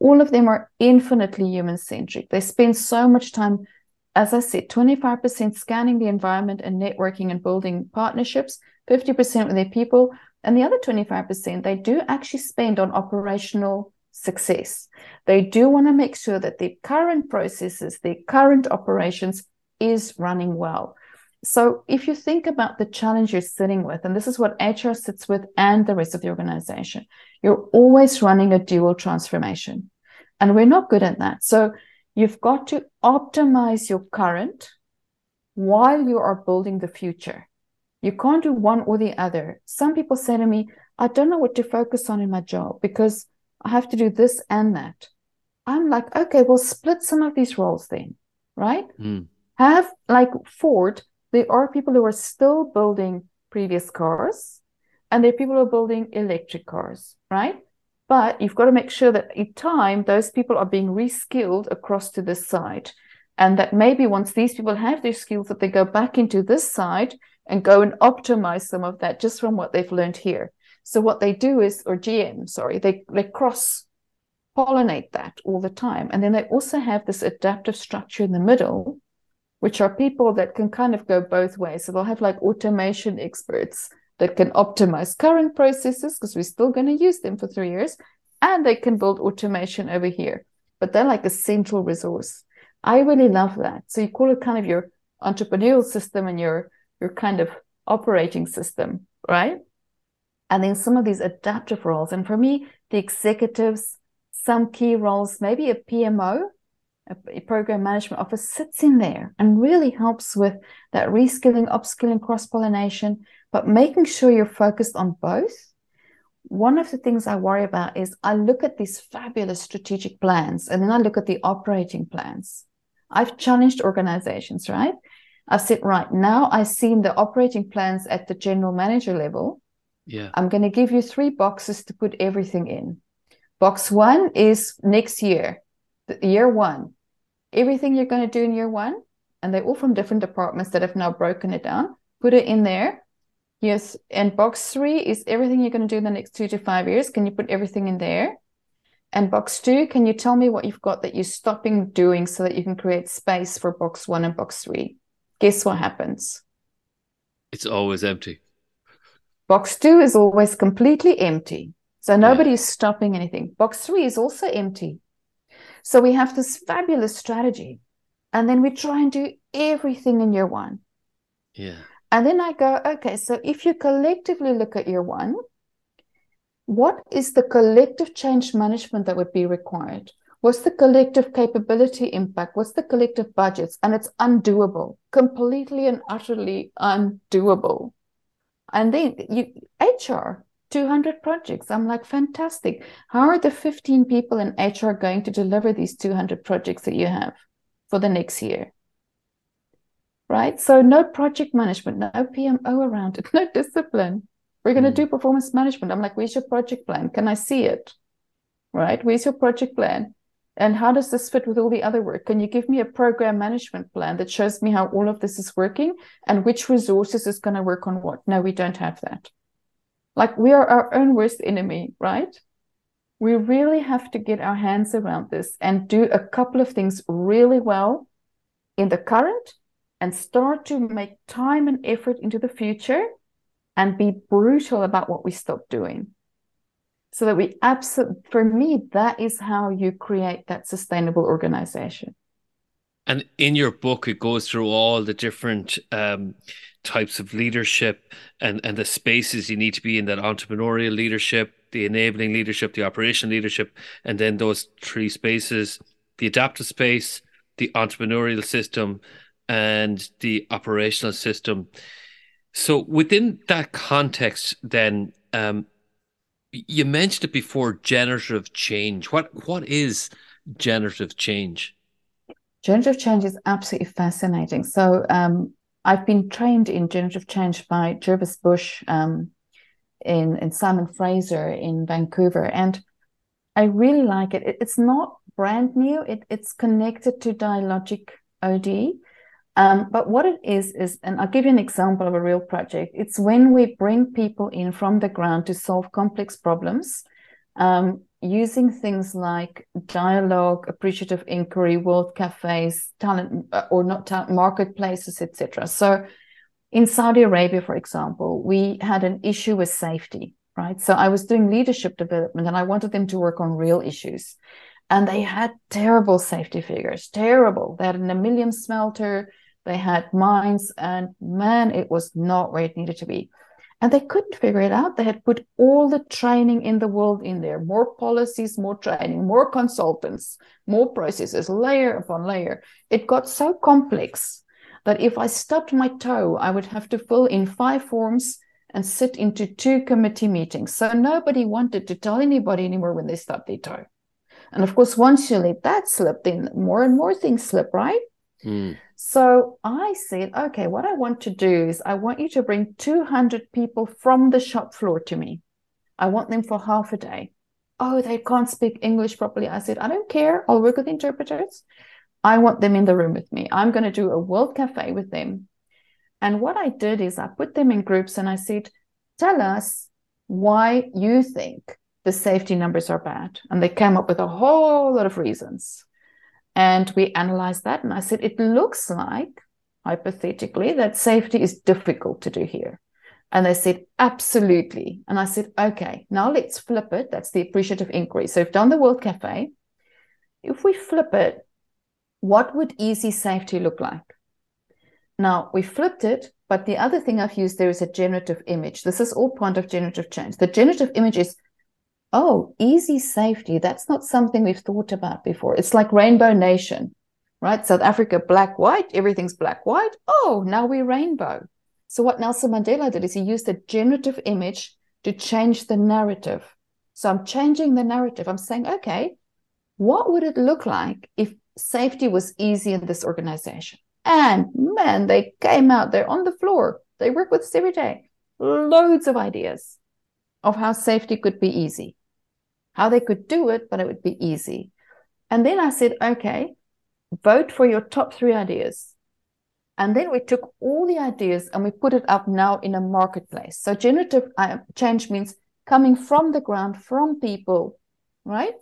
All of them are infinitely human centric. They spend so much time, as I said, 25% scanning the environment and networking and building partnerships, 50% with their people. And the other 25%, they do actually spend on operational success. They do want to make sure that the current processes, the current operations is running well. So if you think about the challenge you're sitting with, and this is what HR sits with and the rest of the organization, you're always running a dual transformation. And we're not good at that. So you've got to optimize your current while you are building the future. You can't do one or the other. Some people say to me, I don't know what to focus on in my job because I have to do this and that. I'm like, okay, well, split some of these roles then, right? Mm. Have like Ford there are people who are still building previous cars and there are people who are building electric cars, right? But you've got to make sure that in time, those people are being reskilled across to this side. And that maybe once these people have their skills, that they go back into this side and go and optimize some of that just from what they've learned here. So what they do is, or GM, sorry, they, they cross pollinate that all the time. And then they also have this adaptive structure in the middle which are people that can kind of go both ways. So they'll have like automation experts that can optimize current processes because we're still going to use them for three years, and they can build automation over here. But they're like a central resource. I really love that. So you call it kind of your entrepreneurial system and your your kind of operating system, right? And then some of these adaptive roles. And for me, the executives, some key roles, maybe a PMO a program management office sits in there and really helps with that reskilling, upskilling, cross pollination, but making sure you're focused on both. One of the things I worry about is I look at these fabulous strategic plans and then I look at the operating plans. I've challenged organizations, right? I've said, right now I see in the operating plans at the general manager level. Yeah. I'm going to give you three boxes to put everything in. Box one is next year year one, everything you're going to do in year one, and they're all from different departments that have now broken it down, put it in there. Yes. And box three is everything you're going to do in the next two to five years. Can you put everything in there? And box two, can you tell me what you've got that you're stopping doing so that you can create space for box one and box three? Guess what happens? It's always empty. Box two is always completely empty. So nobody's yeah. stopping anything. Box three is also empty. So we have this fabulous strategy. And then we try and do everything in year one. Yeah. And then I go, okay, so if you collectively look at year one, what is the collective change management that would be required? What's the collective capability impact? What's the collective budgets? And it's undoable, completely and utterly undoable. And then you HR, 200 projects. I'm like, fantastic. How are the 15 people in HR going to deliver these 200 projects that you have for the next year? Right? So, no project management, no PMO around it, *laughs* no discipline. We're going to mm. do performance management. I'm like, where's your project plan? Can I see it? Right? Where's your project plan? And how does this fit with all the other work? Can you give me a program management plan that shows me how all of this is working and which resources is going to work on what? No, we don't have that. Like we are our own worst enemy, right? We really have to get our hands around this and do a couple of things really well in the current and start to make time and effort into the future and be brutal about what we stop doing. So that we absolutely, for me, that is how you create that sustainable organization. And in your book, it goes through all the different um, types of leadership and, and the spaces you need to be in that entrepreneurial leadership, the enabling leadership, the operational leadership, and then those three spaces the adaptive space, the entrepreneurial system, and the operational system. So, within that context, then, um, you mentioned it before generative change. What What is generative change? Generative change is absolutely fascinating. So, um, I've been trained in generative change by Gervase Bushe um, in, in Simon Fraser in Vancouver. And I really like it. it it's not brand new, it, it's connected to Dialogic OD. Um, but what it is, is, and I'll give you an example of a real project. It's when we bring people in from the ground to solve complex problems. Um, using things like dialogue, appreciative inquiry, world cafes, talent uh, or not talent marketplaces, etc. So in Saudi Arabia, for example, we had an issue with safety, right? So I was doing leadership development and I wanted them to work on real issues. And they had terrible safety figures, terrible. They had an Aluminium smelter, they had mines, and man, it was not where it needed to be and they couldn't figure it out. They had put all the training in the world in there more policies, more training, more consultants, more processes, layer upon layer. It got so complex that if I stubbed my toe, I would have to fill in five forms and sit into two committee meetings. So nobody wanted to tell anybody anymore when they stubbed their toe. And of course, once you let that slip, then more and more things slip, right? Mm. So I said, okay, what I want to do is I want you to bring 200 people from the shop floor to me. I want them for half a day. Oh, they can't speak English properly. I said, I don't care. I'll work with interpreters. I want them in the room with me. I'm going to do a world cafe with them. And what I did is I put them in groups and I said, tell us why you think the safety numbers are bad. And they came up with a whole lot of reasons. And we analyzed that. And I said, it looks like, hypothetically, that safety is difficult to do here. And they said, absolutely. And I said, okay, now let's flip it. That's the appreciative inquiry. So we've done the World Cafe. If we flip it, what would easy safety look like? Now we flipped it, but the other thing I've used there is a generative image. This is all part of generative change. The generative image is oh, easy safety, that's not something we've thought about before. It's like Rainbow Nation, right? South Africa, black, white, everything's black, white. Oh, now we're rainbow. So, what Nelson Mandela did is he used a generative image to change the narrative. So, I'm changing the narrative. I'm saying, okay, what would it look like if safety was easy in this organization? And man, they came out there on the floor. They work with us every day. Loads of ideas of how safety could be easy how they could do it, but it would be easy. And then I said, okay, vote for your top three ideas. And then we took all the ideas and we put it up now in a marketplace. So generative change means coming from the ground, from people, right?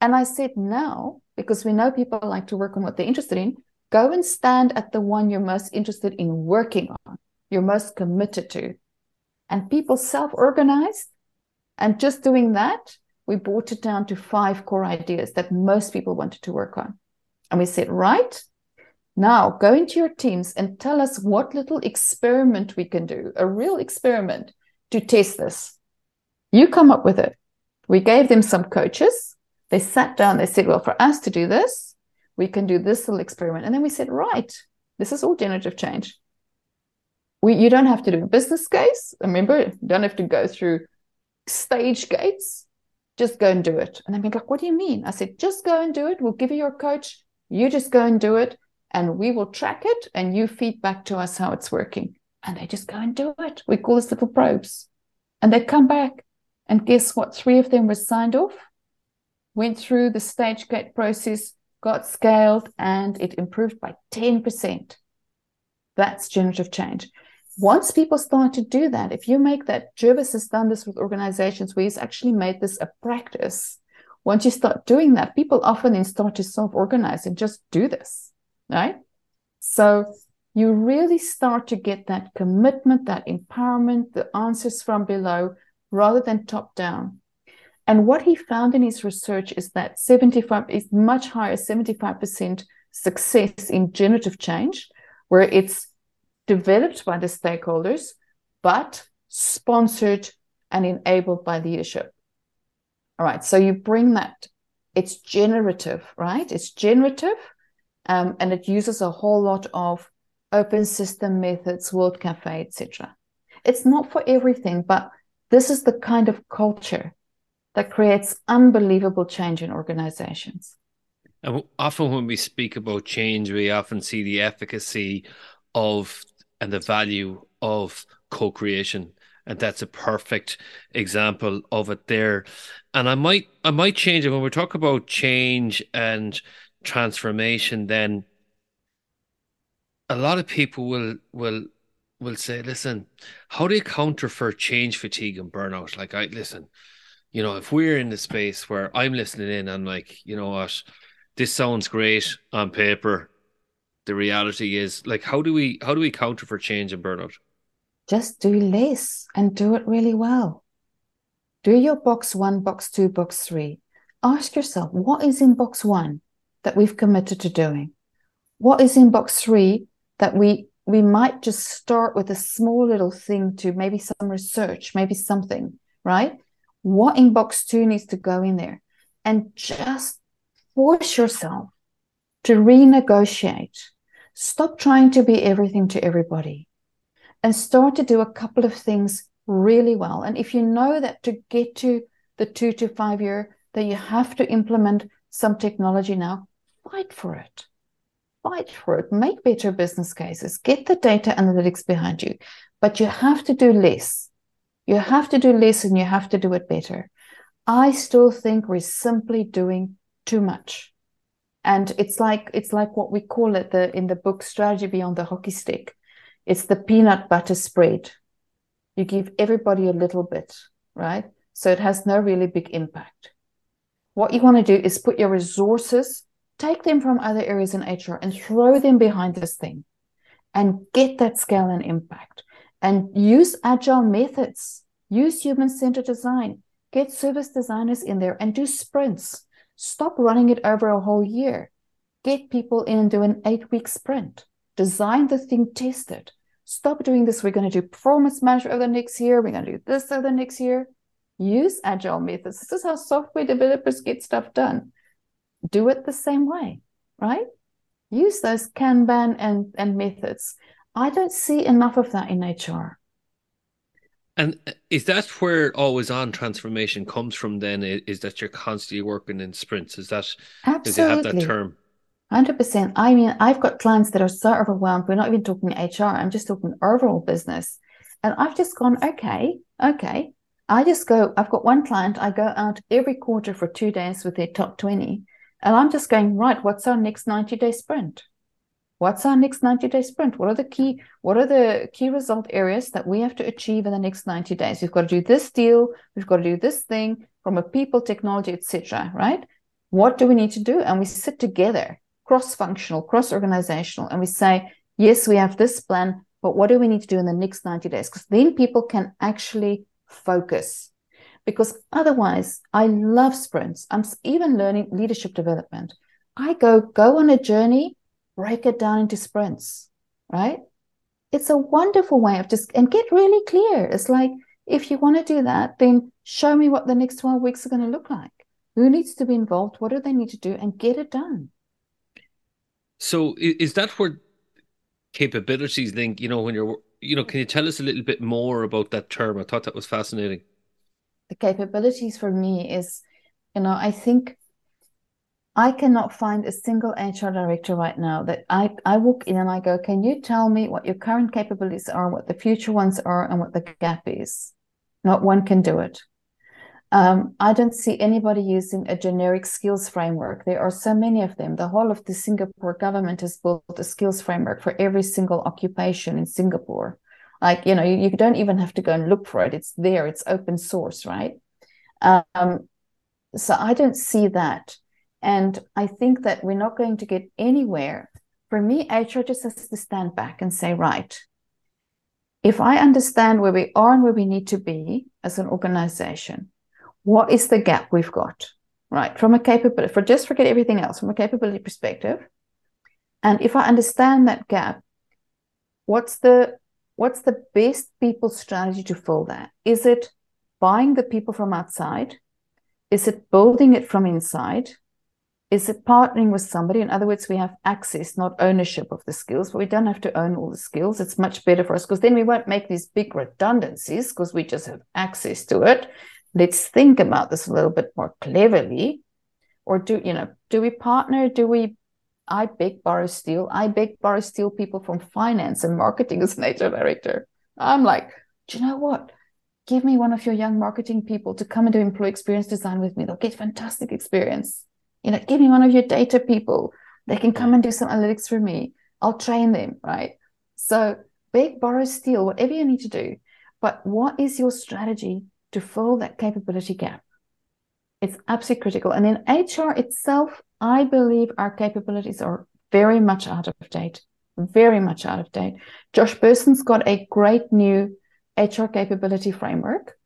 And I said, now, because we know people like to work on what they're interested in, go and stand at the one you're most interested in working on, you're most committed to. And people self organized. And just doing that, we brought it down to five core ideas that most people wanted to work on. And we said, right, now go into your teams and tell us what little experiment we can do, a real experiment to test this. You come up with it. We gave them some coaches. They sat down, they said, well, for us to do this, we can do this little experiment. And then we said, right, this is all generative change. We, you don't have to do a business case. Remember, you don't have to go through stage gates just go and do it. And they'd be like, what do you mean? I said, just go and do it. We'll give you your coach. You just go and do it. And we will track it and you feed back to us how it's working. And they just go and do it. We call this little probes. And they come back. And guess what? Three of them were signed off, went through the stage gate process, got scaled, and it improved by 10%. That's generative change once people start to do that, if you make that, Gervase has done this with organizations where he's actually made this a practice. Once you start doing that, people often then start to self organize and just do this, right? So you really start to get that commitment, that empowerment, the answers from below rather than top down. And what he found in his research is that 75 is much higher, 75% success in generative change, where it's developed by the stakeholders, but sponsored and enabled by leadership. All right, so you bring that, it's generative, right? It's generative um, and it uses a whole lot of open system methods, World Cafe, etc. It's not for everything, but this is the kind of culture that creates unbelievable change in organizations. And often when we speak about change, we often see the efficacy of and the value of co-creation. And that's a perfect example of it there. And I might I might change it when we talk about change and transformation, then a lot of people will will will say, listen, how do you counter for change fatigue and burnout? Like I listen, you know, if we're in the space where I'm listening in, I'm like, you know what, this sounds great on paper. The reality is like how do we how do we counter for change and burnout? Just do less and do it really well. Do your box one, box two, box three. Ask yourself, what is in box one that we've committed to doing? What is in box three that we we might just start with a small little thing to maybe some research, maybe something, right? What in box two needs to go in there? And just force yourself to renegotiate. Stop trying to be everything to everybody and start to do a couple of things really well. And if you know that to get to the two to five year, that you have to implement some technology now, fight for it fight for it, make better business cases, get the data analytics behind you. But you have to do less. You have to do less and you have to do it better. I still think we're simply doing too much. And it's like it's like what we call it the in the book Strategy Beyond the Hockey Stick. It's the peanut butter spread. You give everybody a little bit, right? So it has no really big impact. What you want to do is put your resources take them from other areas in HR and throw them behind this thing and get that scale and impact. And use agile methods, use human centered design, get service designers in there and do sprints. Stop running it over a whole year. Get people in and do an eight week sprint. Design the thing, test it. Stop doing this. We're going to do performance management over the next year. We're going to do this over the next year. Use agile methods. This is how software developers get stuff done do it the same way, right? Use those Kanban and, and methods. I don't see enough of that in HR. And uh, is that where always on transformation comes from then? Is that you're constantly working in sprints? Is that Absolutely. have that term? 100%. I mean, I've got clients that are so overwhelmed. We're not even talking HR. I'm just talking overall business. And I've just gone, okay, okay. I just go, I've got one client. I go out every quarter for two days with their top 20 and I'm just going, right, what's our next 90 day sprint? What's our next 90 day sprint? What are the key, what are the key result areas that we have to achieve in the next 90 days? We've got to do this deal, we've got to do this thing from a people, technology, etc. Right? What do we need to do? And we sit together, cross-functional, cross-organizational, and we say, yes, we have this plan, but what do we need to do in the next 90 days? Because then people can actually focus because otherwise I love sprints. I'm even learning leadership development. I go go on a journey, break it down into sprints, right? It's a wonderful way of just and get really clear. It's like if you want to do that, then show me what the next 12 weeks are going to look like. Who needs to be involved? What do they need to do? And get it done. So is that where capabilities link, you know, when you're you know, can you tell us a little bit more about that term? I thought that was fascinating the capabilities for me is, you know, I think I cannot find a single HR director right now that I, I walk in and I go, can you tell me what your current capabilities are, what the future ones are, and what the gap is? Not one can do it. Um, I don't see anybody using a generic skills framework. There are so many of them. The whole of the Singapore government has built a skills framework for every single occupation in Singapore like you know you, you don't even have to go and look for it it's there it's open source right um, so i don't see that and i think that we're not going to get anywhere for me hr just has to stand back and say right if i understand where we are and where we need to be as an organization what is the gap we've got right from a capability for just forget everything else from a capability perspective And if I understand that gap, what's the what's the best people strategy to fill that? Is it buying the people from outside? Is it building it from inside? Is it partnering with somebody? In other words, we have access, not ownership of the skills, but we don't have to own all the skills. It's much better for us because then we won't make these big redundancies because we just have access to it. Let's think about this a little bit more cleverly. Or do you know, do we partner? Do we I beg, borrow, steal. I beg, borrow, steal people from finance and marketing as an HR director. I'm like, do you know what? Give me one of your young marketing people to come and do employee experience design with me. They'll get fantastic experience. You know, give me one of your data people. They can come and do some analytics for me. I'll train them, right? So beg, borrow, steal, whatever you need to do. But what is your strategy to fill that capability gap? It's absolutely critical. And in HR itself, I believe our capabilities are very much out of date, very much out of date. Josh Bersin's got a great new HR capability framework.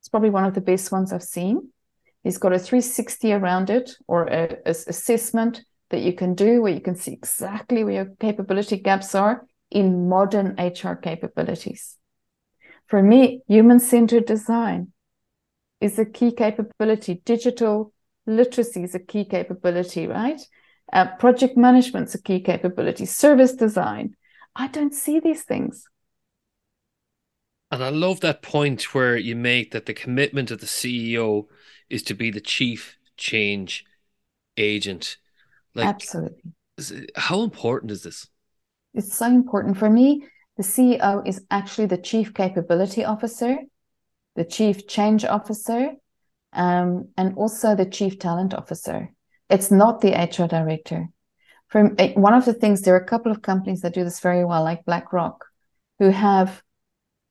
It's probably one of the best ones I've seen. He's got a 360 around it or a, a assessment that you can do where you can see exactly where your capability gaps are in modern HR capabilities. For me, human centered design is a key capability. Digital literacy is a key capability, right? Uh, project management is a key capability. Service design. I don't see these things. And I love that point where you make that the commitment of the CEO is to be the chief change agent. Like, Absolutely. How important is this? It's so important. For me, the CEO is actually the chief capability officer, the chief change officer, um, and also the chief talent officer. It's not the HR director. From eh, one of the things, there are a couple of companies that do this very well, like BlackRock, who have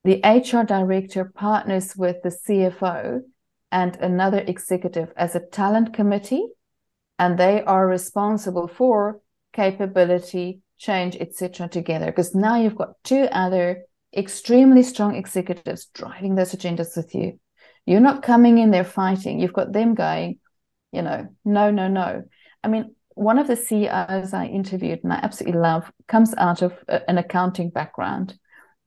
the HR director partners with the CFO and another executive as a talent committee, and they are responsible for capability, change, etc. together. Because now you've got two other extremely strong executives driving those agendas with you. You're not coming in there fighting. You've got them going, you know, no, no, no. I mean, one of the CEOs I interviewed and I absolutely love comes out of an accounting background.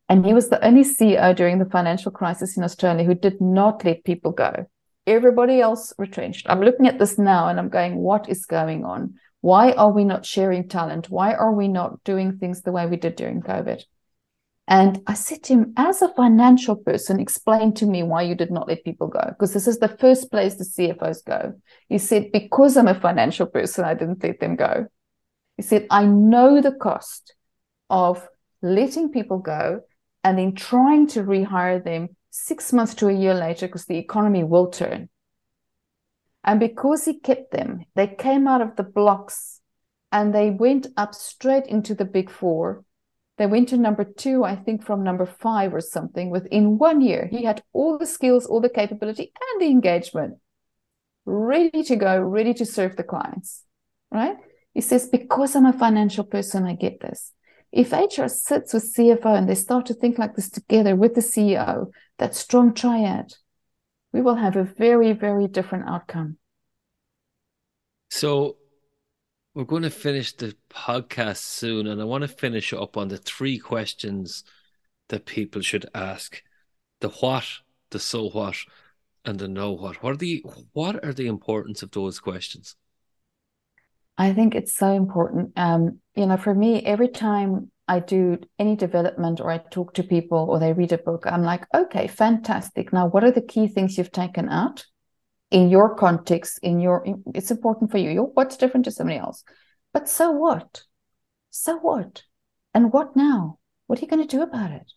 And he was the only CEO during the financial crisis in Australia who did not let people go. Everybody else retrenched. I'm looking at this now and I'm going, what is going on? Why are we not sharing talent? Why are we not doing things the way we did during COVID? And I said to him, as a financial person, explain to me why you did not let people go. Because this is the first place the CFOs go. He said, because I'm a financial person, I didn't let them go. He said, I know the cost of letting people go and then trying to rehire them six months to a year later because the economy will turn. And because he kept them, they came out of the blocks and they went up straight into the big four they went to number two, I think from number five or something within one year. He had all the skills, all the capability, and the engagement ready to go, ready to serve the clients. Right? He says, because I'm a financial person, I get this. If HR sits with CFO and they start to think like this together with the CEO, that strong triad, we will have a very, very different outcome. So we're going to finish the podcast soon, and I want to finish up on the three questions that people should ask: the what, the so what, and the know what. What are the what are the importance of those questions? I think it's so important. Um, you know, for me, every time I do any development or I talk to people or they read a book, I'm like, okay, fantastic. Now, what are the key things you've taken out? in your context, in your, it's important for you. What's different to somebody else? But so what? So what? And what now? What are you going to do about it?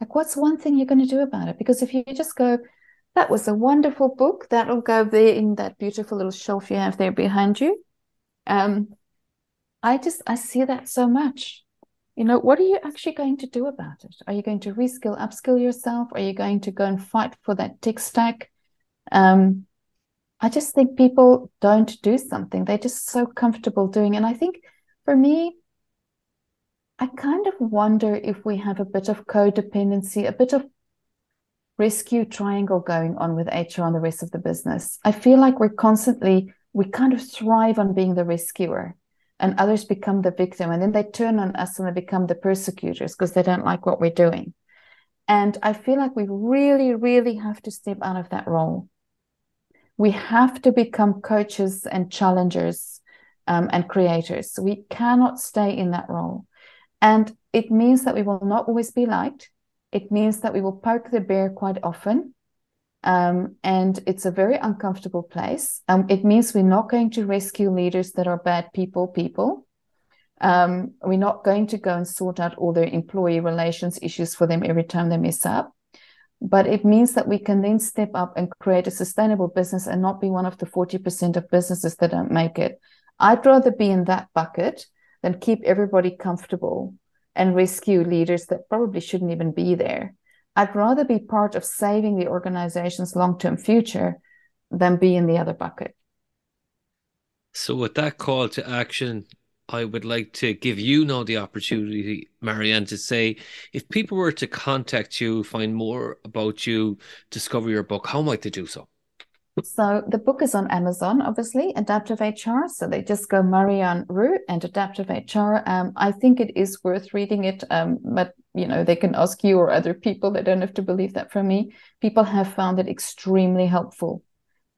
Like, what's one thing you're going to do about it? Because if you just go, that was a wonderful book, that'll go there in that beautiful little shelf you have there behind you. Um, I just, I see that so much. You know, what are you actually going to do about it? Are you going to reskill, upskill yourself? Are you going to go and fight for that tech stack? Um, I just think people don't do something. They're just so comfortable doing. And I think for me, I kind of wonder if we have a bit of codependency, a bit of rescue triangle going on with HR and the rest of the business. I feel like we're constantly, we kind of thrive on being the rescuer. And others become the victim and then they turn on us and they become the persecutors because they don't like what we're doing. And i feel like we really really have to step out of that role. We have to become coaches and challengers um, and creators. We cannot stay in that role. And it means that we will not always be liked. It means that we will poke the bear quite often um, and it's a very uncomfortable place. Um, it means we're not going to rescue leaders that are bad people, people. Um, we're not going to go and sort out all their employee relations issues for them every time they mess up. But it means that we can then step up and create a sustainable business and not be one of the 40% of businesses that don't make it. I'd rather be in that bucket than keep everybody comfortable and rescue leaders that probably shouldn't even be there. I'd rather be part of saving the organization's long term future than be in the other bucket. So, with that call to action, I would like to give you now the opportunity, Marianne, to say if people were to contact you, find more about you, discover your book, how might they do so? So the book is on Amazon, obviously, Adaptive HR. So they just go Marianne Roux and Adaptive HR. Um, I think it is worth reading it, um, but you know they can ask you or other people. They don't have to believe that from me. People have found it extremely helpful.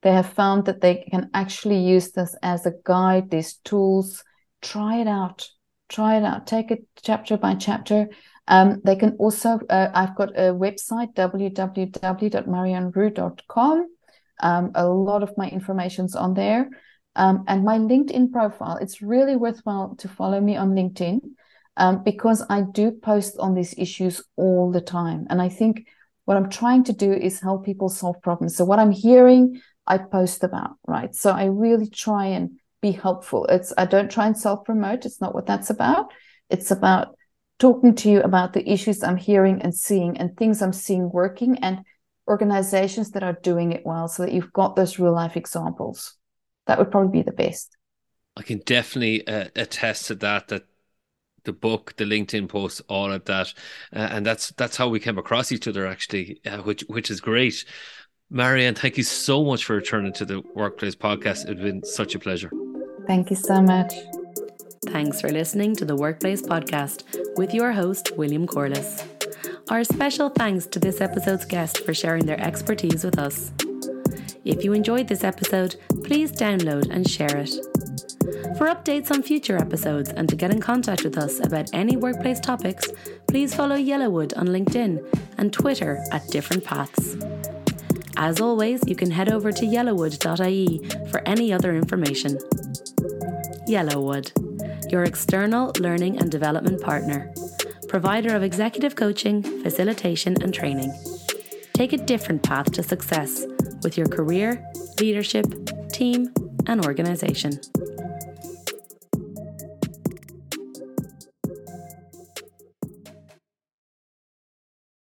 They have found that they can actually use this as a guide. These tools, try it out. Try it out. Take it chapter by chapter. Um, they can also. Uh, I've got a website www.marianneroux.com um, a lot of my information's on there. Um, and my LinkedIn profile, it's really worthwhile to follow me on LinkedIn um, because I do post on these issues all the time. And I think what I'm trying to do is help people solve problems. So what I'm hearing, I post about, right? So I really try and be helpful. It's I don't try and self promote. It's not what that's about. It's about talking to you about the issues I'm hearing and seeing and things I'm seeing working and organizations that are doing it well so that you've got those real life examples. That would probably be the best. I can definitely uh, attest to that. That the book, the LinkedIn post, all of that, uh, and that's that's how we came across each other actually, uh, which which is great. Marianne, thank you so much for returning to the Workplace Podcast. It's been such a pleasure. Thank you so much. Thanks for listening to the Workplace Podcast with your host, William Corless. Our special thanks to this episode's guest for sharing their expertise with us. If you enjoyed this episode, please download and share it. For updates on future episodes and to get in contact with us about any workplace topics, please follow Yellowwood on LinkedIn and Twitter at Different Paths. As always, you can head over to yellowwood.ie for any other information. Yellowwood, your external learning and development partner provider of executive coaching, facilitation, and training. Take a different path to success with your career, leadership, team, and organization.